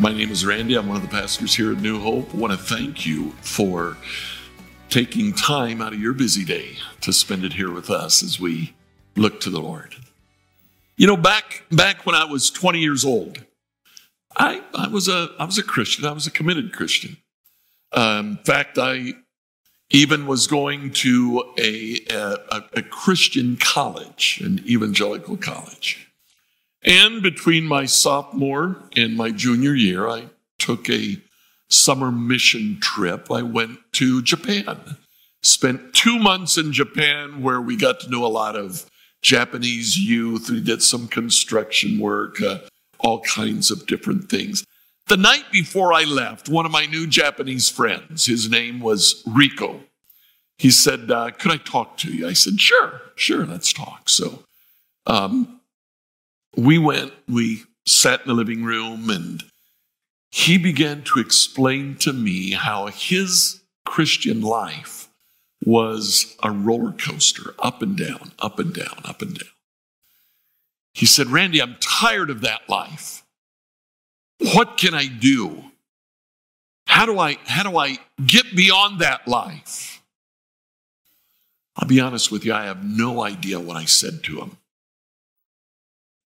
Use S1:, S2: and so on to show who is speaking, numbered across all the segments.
S1: My name is Randy. I'm one of the pastors here at New Hope. I want to thank you for taking time out of your busy day to spend it here with us as we look to the Lord. You know, back back when I was 20 years old, I, I was a I was a Christian. I was a committed Christian. Um, in fact, I even was going to a, a, a Christian college, an evangelical college. And between my sophomore and my junior year, I took a summer mission trip. I went to Japan, spent two months in Japan where we got to know a lot of Japanese youth. We did some construction work, uh, all kinds of different things. The night before I left, one of my new Japanese friends, his name was Rico, he said, uh, Could I talk to you? I said, Sure, sure, let's talk. So um, we went, we sat in the living room, and he began to explain to me how his Christian life was a roller coaster, up and down, up and down, up and down. He said, Randy, I'm tired of that life. What can I do? How do I, how do I get beyond that life? I'll be honest with you, I have no idea what I said to him.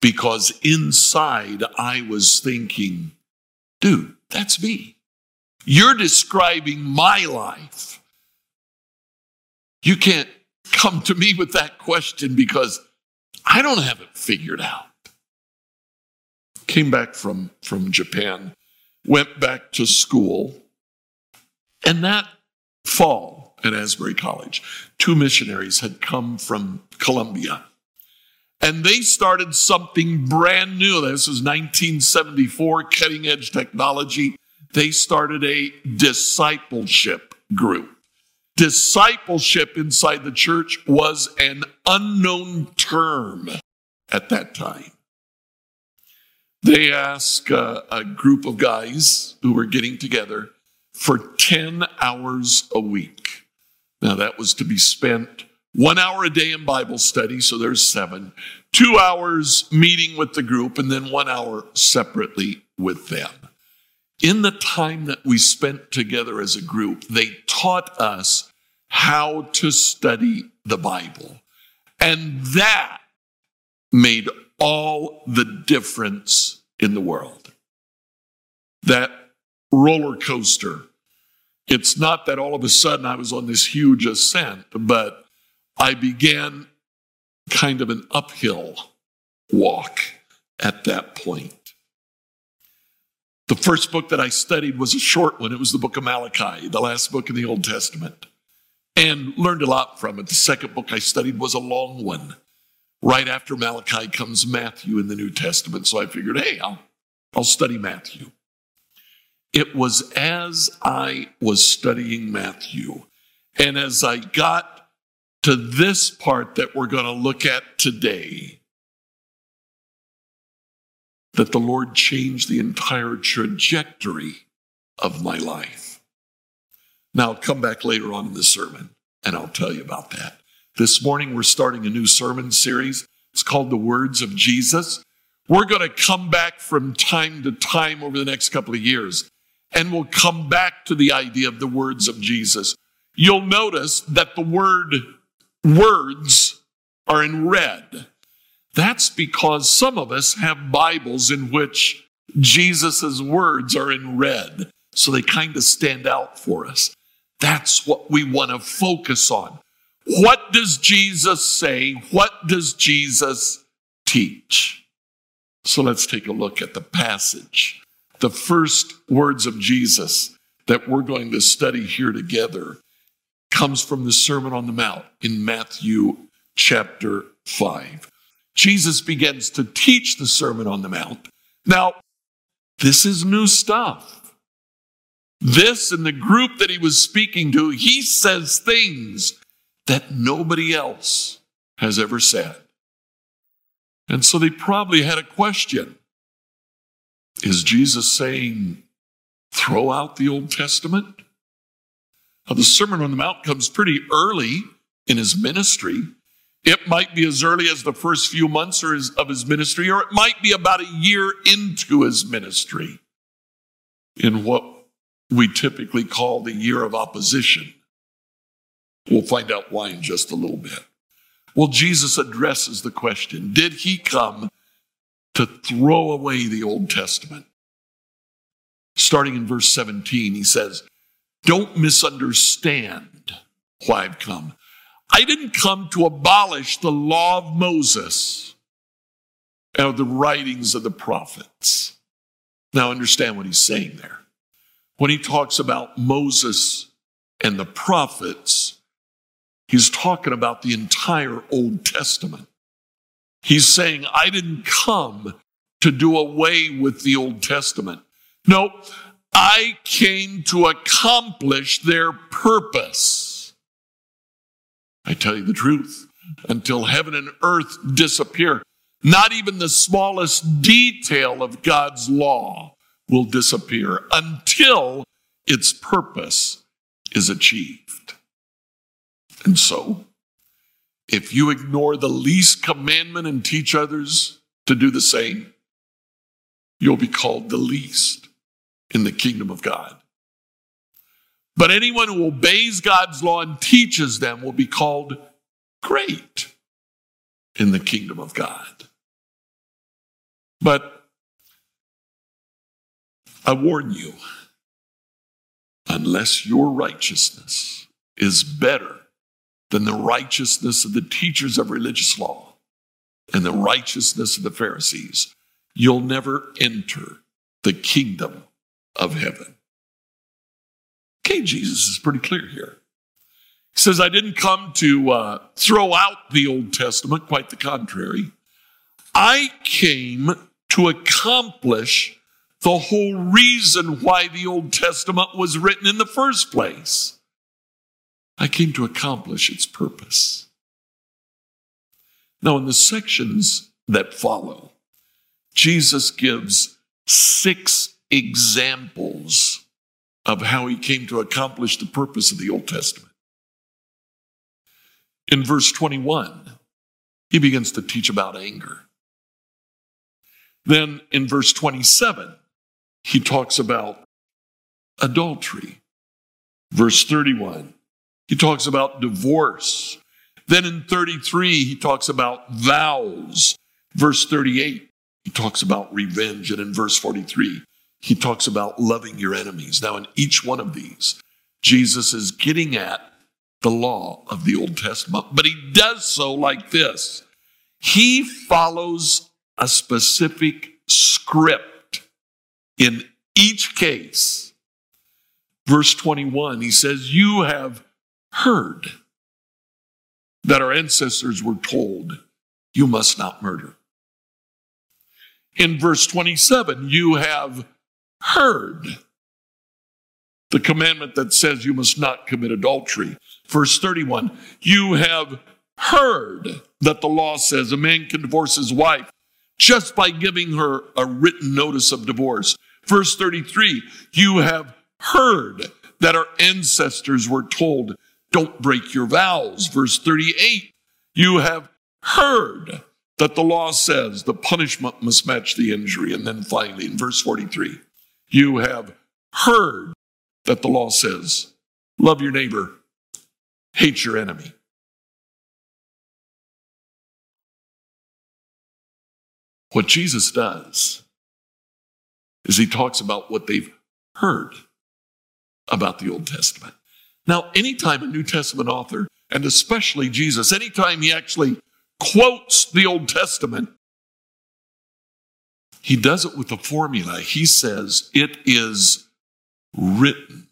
S1: Because inside I was thinking, dude, that's me. You're describing my life. You can't come to me with that question because I don't have it figured out came back from, from Japan, went back to school, and that fall at Asbury College, two missionaries had come from Colombia. And they started something brand new. This is 1974, cutting edge technology. They started a discipleship group. Discipleship inside the church was an unknown term at that time. They asked uh, a group of guys who were getting together for 10 hours a week. Now, that was to be spent one hour a day in Bible study, so there's seven, two hours meeting with the group, and then one hour separately with them. In the time that we spent together as a group, they taught us how to study the Bible. And that made all the difference in the world. That roller coaster. It's not that all of a sudden I was on this huge ascent, but I began kind of an uphill walk at that point. The first book that I studied was a short one. It was the book of Malachi, the last book in the Old Testament, and learned a lot from it. The second book I studied was a long one. Right after Malachi comes Matthew in the New Testament. So I figured, hey, I'll, I'll study Matthew. It was as I was studying Matthew and as I got to this part that we're going to look at today that the Lord changed the entire trajectory of my life. Now, I'll come back later on in the sermon and I'll tell you about that. This morning, we're starting a new sermon series. It's called The Words of Jesus. We're going to come back from time to time over the next couple of years, and we'll come back to the idea of the words of Jesus. You'll notice that the word words are in red. That's because some of us have Bibles in which Jesus' words are in red, so they kind of stand out for us. That's what we want to focus on. What does Jesus say? What does Jesus teach? So let's take a look at the passage. The first words of Jesus that we're going to study here together comes from the Sermon on the Mount in Matthew chapter 5. Jesus begins to teach the Sermon on the Mount. Now, this is new stuff. This and the group that he was speaking to, he says things that nobody else has ever said. And so they probably had a question Is Jesus saying, throw out the Old Testament? Now, the Sermon on the Mount comes pretty early in his ministry. It might be as early as the first few months of his ministry, or it might be about a year into his ministry in what we typically call the year of opposition. We'll find out why in just a little bit. Well, Jesus addresses the question Did he come to throw away the Old Testament? Starting in verse 17, he says, Don't misunderstand why I've come. I didn't come to abolish the law of Moses and the writings of the prophets. Now, understand what he's saying there. When he talks about Moses and the prophets, he's talking about the entire Old Testament. He's saying, I didn't come to do away with the Old Testament. No, I came to accomplish their purpose. I tell you the truth, until heaven and earth disappear, not even the smallest detail of God's law will disappear until its purpose is achieved. And so, if you ignore the least commandment and teach others to do the same, you'll be called the least in the kingdom of God. But anyone who obeys God's law and teaches them will be called great in the kingdom of God. But I warn you, unless your righteousness is better than the righteousness of the teachers of religious law and the righteousness of the Pharisees, you'll never enter the kingdom of heaven. Okay, Jesus is pretty clear here. He says, I didn't come to uh, throw out the Old Testament, quite the contrary. I came to accomplish the whole reason why the Old Testament was written in the first place. I came to accomplish its purpose. Now, in the sections that follow, Jesus gives six examples of how he came to accomplish the purpose of the Old Testament. In verse 21, he begins to teach about anger. Then in verse 27, he talks about adultery. Verse 31, he talks about divorce. Then in 33, he talks about vows. Verse 38, he talks about revenge. And in verse 43, he talks about loving your enemies. Now, in each one of these, Jesus is getting at the law of the Old Testament, but he does so like this he follows a specific script in each case. Verse 21, he says, You have heard that our ancestors were told, You must not murder. In verse 27, you have heard the commandment that says you must not commit adultery. Verse 31, you have heard that the law says a man can divorce his wife just by giving her a written notice of divorce. Verse 33, you have heard that our ancestors were told, don't break your vows. Verse 38, you have heard that the law says the punishment must match the injury. And then finally, in verse 43, you have heard that the law says, love your neighbor, hate your enemy. What Jesus does is he talks about what they've heard about the Old Testament. Now, anytime a New Testament author, and especially Jesus, anytime he actually quotes the Old Testament, he does it with a formula. He says, It is written.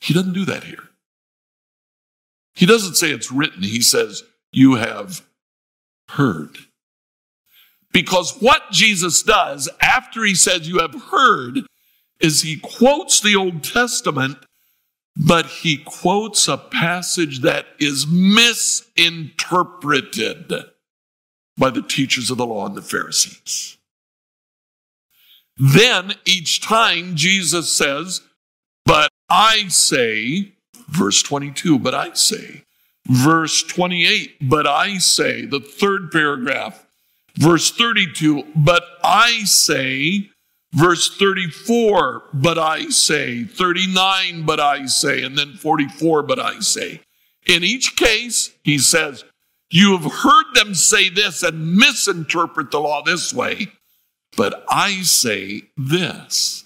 S1: He doesn't do that here. He doesn't say it's written. He says, You have heard. Because what Jesus does after he says, You have heard, is he quotes the Old Testament, but he quotes a passage that is misinterpreted by the teachers of the law and the Pharisees. Then each time Jesus says, But I say, verse 22, but I say, verse 28, but I say, the third paragraph, verse 32, but I say, verse 34, but I say, 39, but I say, and then 44, but I say. In each case, he says, You have heard them say this and misinterpret the law this way, but I say this.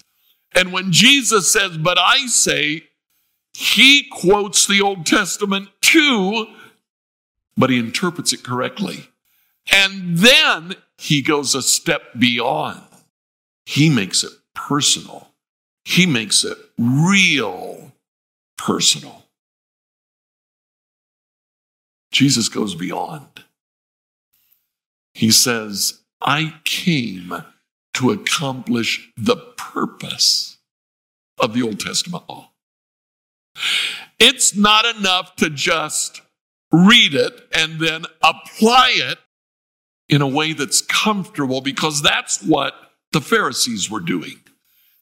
S1: And when Jesus says, But I say, he quotes the Old Testament too, but he interprets it correctly. And then he goes a step beyond. He makes it personal. He makes it real personal. Jesus goes beyond. He says, I came to accomplish the purpose of the Old Testament law. It's not enough to just read it and then apply it in a way that's comfortable because that's what the Pharisees were doing.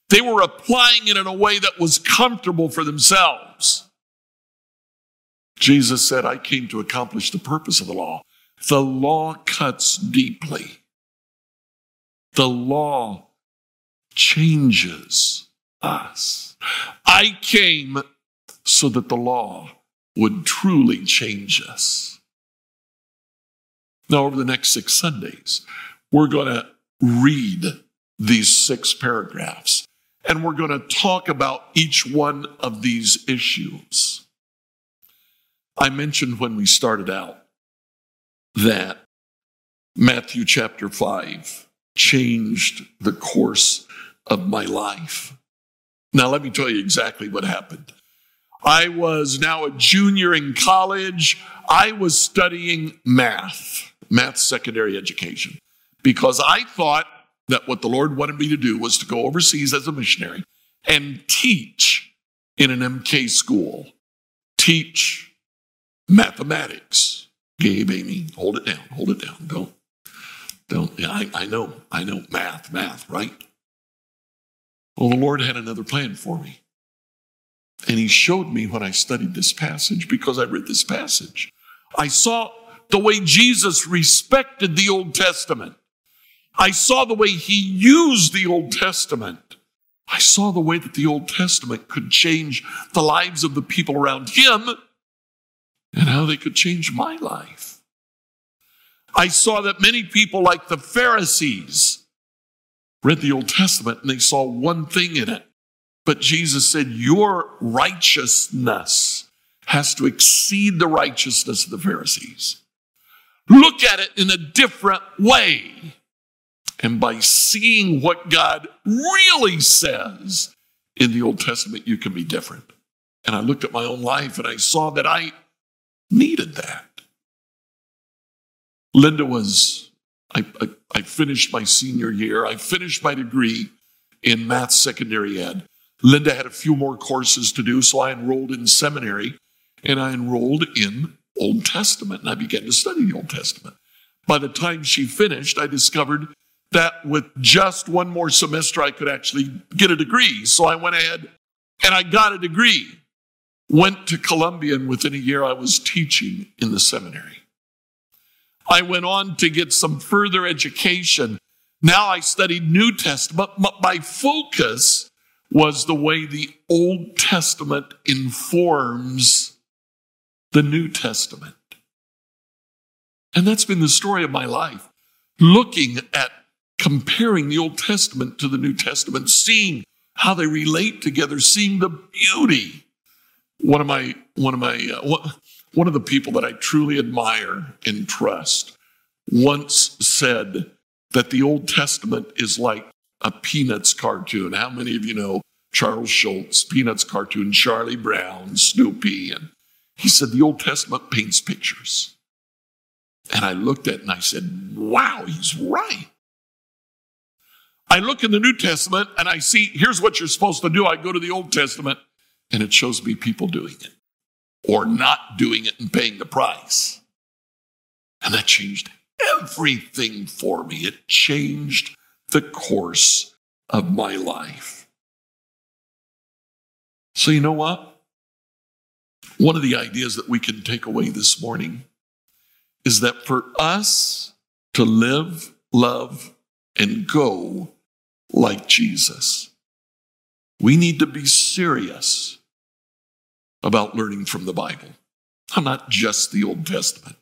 S1: They were applying it in a way that was comfortable for themselves. Jesus said, I came to accomplish the purpose of the law. The law cuts deeply. The law changes us. I came so that the law would truly change us. Now, over the next six Sundays, we're going to read these six paragraphs and we're going to talk about each one of these issues. I mentioned when we started out that Matthew chapter 5 changed the course of my life. Now, let me tell you exactly what happened. I was now a junior in college. I was studying math, math secondary education, because I thought that what the Lord wanted me to do was to go overseas as a missionary and teach in an MK school, teach mathematics. Gabe, Amy, hold it down, hold it down. Don't, don't, yeah, I, I know, I know math, math, right? Well, the Lord had another plan for me. And he showed me when I studied this passage because I read this passage. I saw the way Jesus respected the Old Testament. I saw the way he used the Old Testament. I saw the way that the Old Testament could change the lives of the people around him and how they could change my life. I saw that many people, like the Pharisees, read the Old Testament and they saw one thing in it but Jesus said, Your righteousness has to exceed the righteousness of the Pharisees. Look at it in a different way. And by seeing what God really says in the Old Testament, you can be different. And I looked at my own life and I saw that I needed that. Linda was, I, I, I finished my senior year, I finished my degree in math secondary ed. Linda had a few more courses to do, so I enrolled in seminary and I enrolled in Old Testament and I began to study the Old Testament. By the time she finished, I discovered that with just one more semester, I could actually get a degree. So I went ahead and I got a degree. Went to Columbia, and within a year, I was teaching in the seminary. I went on to get some further education. Now I studied New Testament, but my focus was the way the Old Testament informs the New Testament. And that's been the story of my life. Looking at comparing the Old Testament to the New Testament, seeing how they relate together, seeing the beauty. One of my, one of my, uh, one of the people that I truly admire and trust once said that the Old Testament is like a Peanuts cartoon. How many of you know Charles Schulz, Peanuts cartoon, Charlie Brown, Snoopy? And he said the Old Testament paints pictures. And I looked at it and I said, wow, he's right. I look in the New Testament and I see, here's what you're supposed to do. I go to the Old Testament and it shows me people doing it or not doing it and paying the price. And that changed everything for me. It changed the course of my life. So, you know what? One of the ideas that we can take away this morning is that for us to live, love, and go like Jesus, we need to be serious about learning from the Bible. I'm Not just the Old Testament,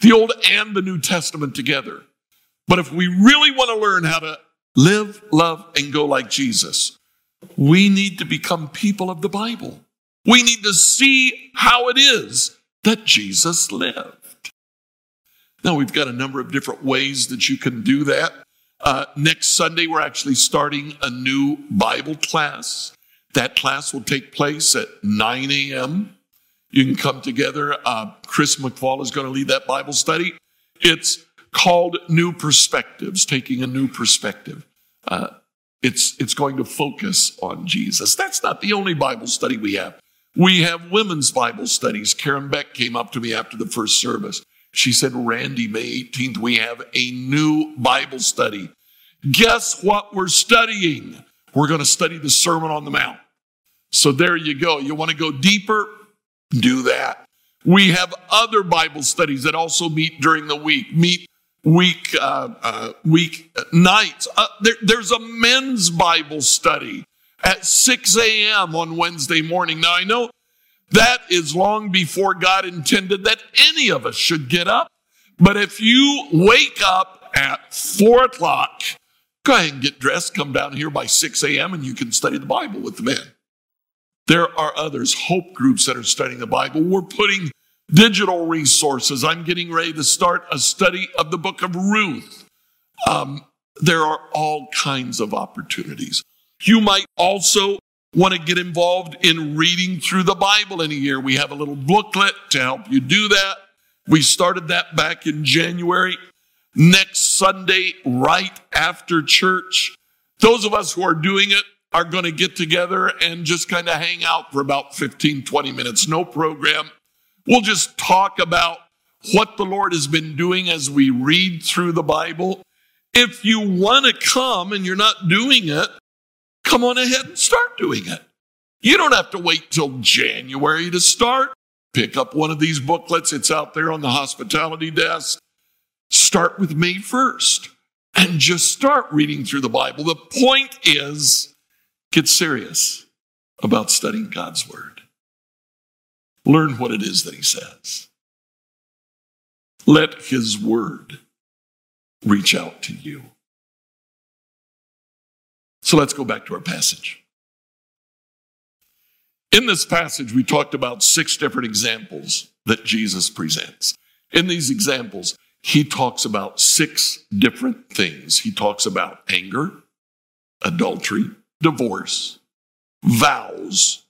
S1: the Old and the New Testament together. But if we really want to learn how to live, love, and go like Jesus, we need to become people of the Bible. We need to see how it is that Jesus lived. Now, we've got a number of different ways that you can do that. Uh, next Sunday, we're actually starting a new Bible class. That class will take place at 9 a.m. You can come together. Uh, Chris McFall is going to lead that Bible study. It's called New Perspectives, taking a new perspective. Uh, it's, it's going to focus on Jesus. That's not the only Bible study we have. We have women's Bible studies. Karen Beck came up to me after the first service. She said, Randy, May 18th, we have a new Bible study. Guess what we're studying? We're going to study the Sermon on the Mount. So there you go. You want to go deeper? Do that. We have other Bible studies that also meet during the week, meet week uh, uh, week nights. Uh, there, there's a men's Bible study at 6 a.m. on Wednesday morning. Now I know that is long before God intended that any of us should get up. But if you wake up at four o'clock, go ahead and get dressed, come down here by 6 a.m., and you can study the Bible with the men. There are others, hope groups that are studying the Bible. We're putting digital resources. I'm getting ready to start a study of the book of Ruth. Um, there are all kinds of opportunities. You might also want to get involved in reading through the Bible in a year. We have a little booklet to help you do that. We started that back in January. Next Sunday, right after church, those of us who are doing it are going to get together and just kind of hang out for about 15, 20 minutes. No program. We'll just talk about what the Lord has been doing as we read through the Bible. If you want to come and you're not doing it, come on ahead and start doing it. You don't have to wait till January to start. Pick up one of these booklets. It's out there on the hospitality desk. Start with May 1st and just start reading through the Bible. The point is get serious about studying God's Word. Learn what it is that He says. Let His Word reach out to you. So let's go back to our passage. In this passage, we talked about six different examples that Jesus presents. In these examples, he talks about six different things. He talks about anger, adultery, divorce, vows,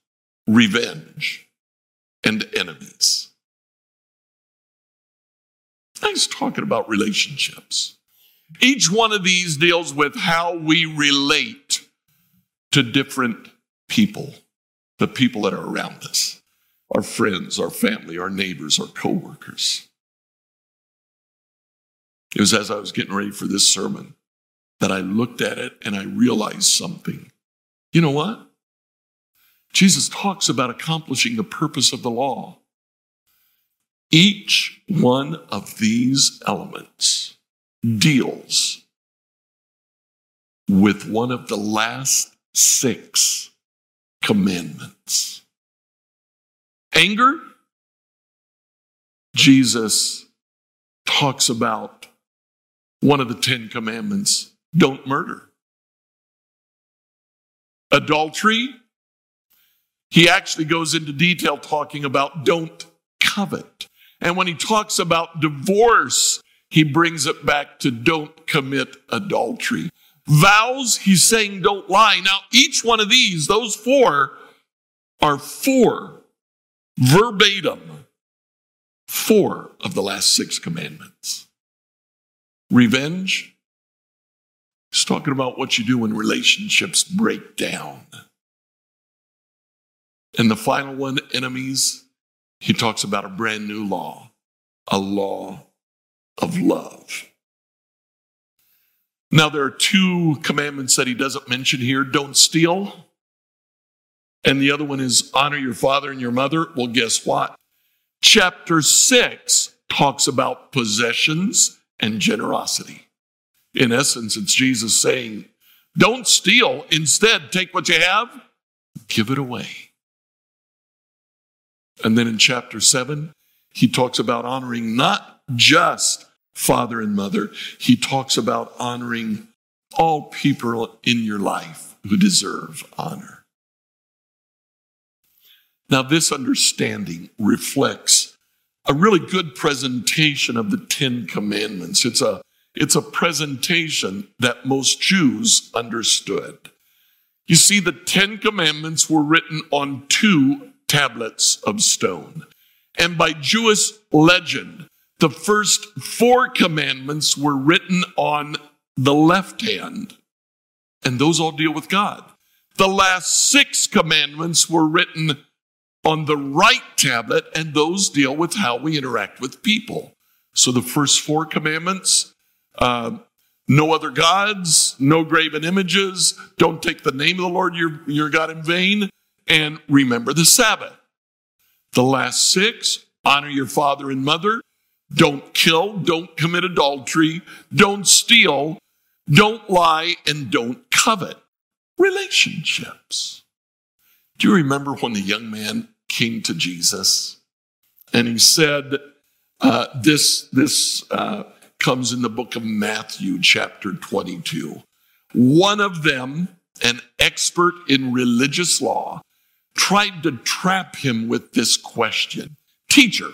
S1: revenge, and enemies. He's talking about relationships. Each one of these deals with how we relate to different people, the people that are around us, our friends, our family, our neighbors, our coworkers. It was as I was getting ready for this sermon that I looked at it and I realized something. You know what? Jesus talks about accomplishing the purpose of the law. Each one of these elements deals with one of the last six commandments. Anger, Jesus talks about one of the Ten Commandments don't murder. Adultery, he actually goes into detail talking about don't covet. And when he talks about divorce, he brings it back to don't commit adultery. Vows, he's saying don't lie. Now, each one of these, those four, are four verbatim, four of the last six commandments. Revenge, he's talking about what you do when relationships break down. And the final one, enemies, he talks about a brand new law, a law of love. Now, there are two commandments that he doesn't mention here don't steal. And the other one is honor your father and your mother. Well, guess what? Chapter six talks about possessions and generosity. In essence, it's Jesus saying, don't steal. Instead, take what you have, give it away. And then in chapter seven, he talks about honoring not just father and mother, he talks about honoring all people in your life who deserve honor. Now, this understanding reflects a really good presentation of the Ten Commandments. It's a, it's a presentation that most Jews understood. You see, the Ten Commandments were written on two tablets of stone. And by Jewish legend, the first four commandments were written on the left hand, and those all deal with God. The last six commandments were written on the right tablet, and those deal with how we interact with people. So the first four commandments uh, no other gods, no graven images, don't take the name of the Lord your, your God in vain, and remember the Sabbath. The last six honor your father and mother, don't kill, don't commit adultery, don't steal, don't lie, and don't covet. Relationships. Do you remember when the young man came to Jesus and he said, uh, This, this uh, comes in the book of Matthew, chapter 22. One of them, an expert in religious law, tried to trap him with this question Teacher,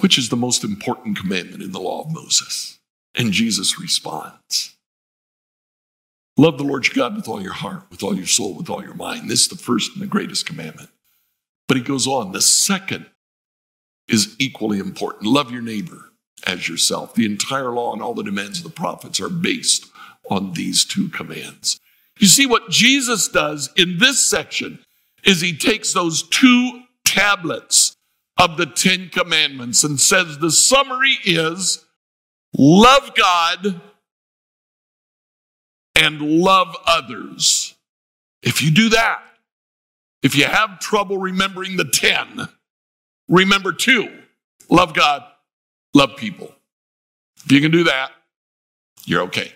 S1: which is the most important commandment in the law of Moses? And Jesus responds Love the Lord your God with all your heart, with all your soul, with all your mind. This is the first and the greatest commandment. But he goes on, the second is equally important. Love your neighbor as yourself. The entire law and all the demands of the prophets are based on these two commands. You see, what Jesus does in this section is he takes those two tablets of the Ten Commandments and says the summary is love God and love others. If you do that, if you have trouble remembering the 10, remember two love God, love people. If you can do that, you're okay.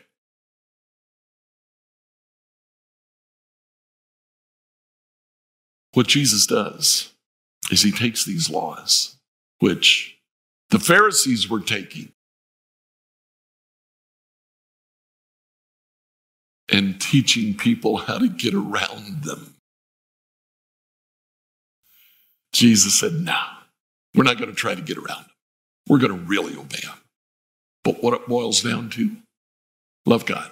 S1: What Jesus does is he takes these laws, which the Pharisees were taking, and teaching people how to get around them. Jesus said, No, we're not going to try to get around him. We're going to really obey him. But what it boils down to love God,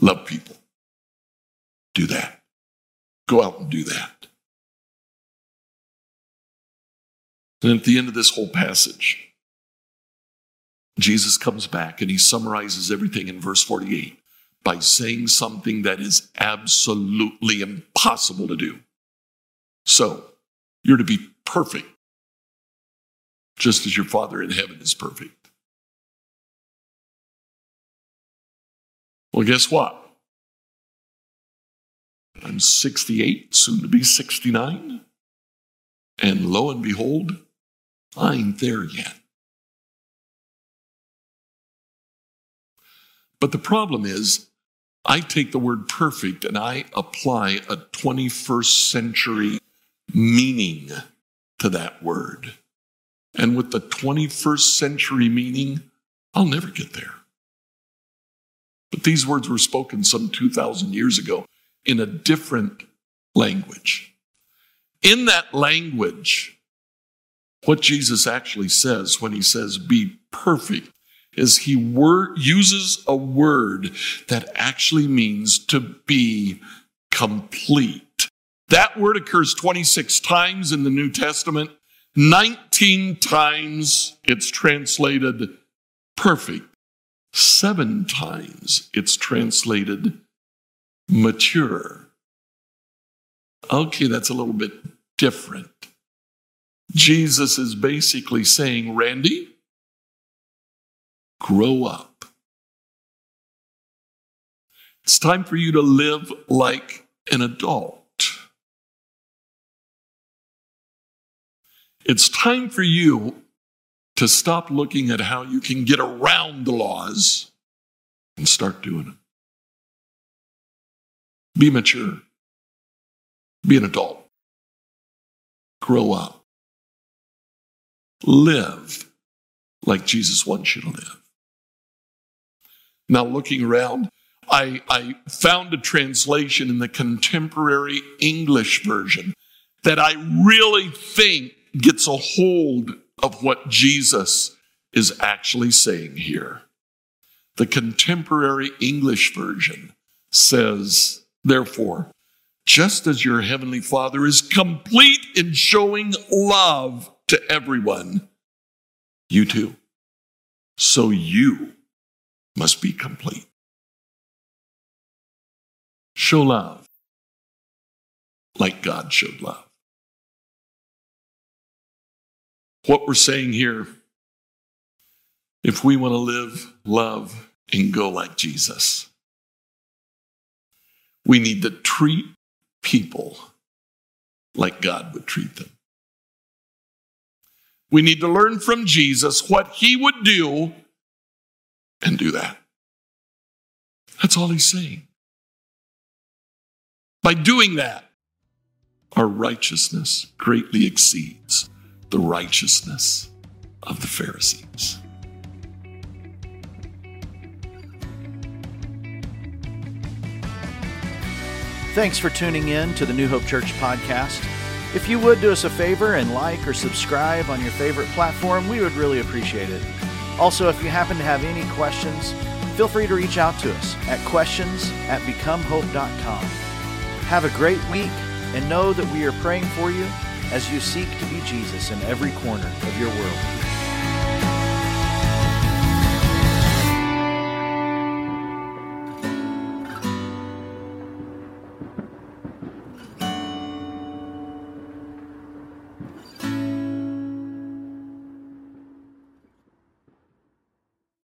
S1: love people. Do that. Go out and do that. And at the end of this whole passage, Jesus comes back and he summarizes everything in verse 48 by saying something that is absolutely impossible to do. So, you're to be perfect, just as your Father in heaven is perfect. Well, guess what? I'm 68, soon to be 69. And lo and behold, I ain't there yet. But the problem is, I take the word perfect and I apply a 21st century meaning to that word. And with the 21st century meaning, I'll never get there. But these words were spoken some 2,000 years ago in a different language. In that language, what Jesus actually says when he says, be perfect, is he wor- uses a word that actually means to be complete. That word occurs 26 times in the New Testament. 19 times it's translated perfect. seven times it's translated mature. Okay, that's a little bit different. Jesus is basically saying, Randy, grow up. It's time for you to live like an adult. It's time for you to stop looking at how you can get around the laws and start doing them. Be mature. Be an adult. Grow up. Live like Jesus wants you to live. Now, looking around, I, I found a translation in the contemporary English version that I really think gets a hold of what Jesus is actually saying here. The contemporary English version says, therefore, just as your heavenly Father is complete in showing love to everyone, you too. So you must be complete. Show love like God showed love. What we're saying here, if we want to live, love, and go like Jesus, we need to treat people like God would treat them. We need to learn from Jesus what he would do and do that. That's all he's saying. By doing that, our righteousness greatly exceeds the righteousness of the Pharisees.
S2: Thanks for tuning in to the New Hope Church podcast. If you would do us a favor and like or subscribe on your favorite platform, we would really appreciate it. Also, if you happen to have any questions, feel free to reach out to us at questions at becomehope.com. Have a great week and know that we are praying for you as you seek to be Jesus in every corner of your world.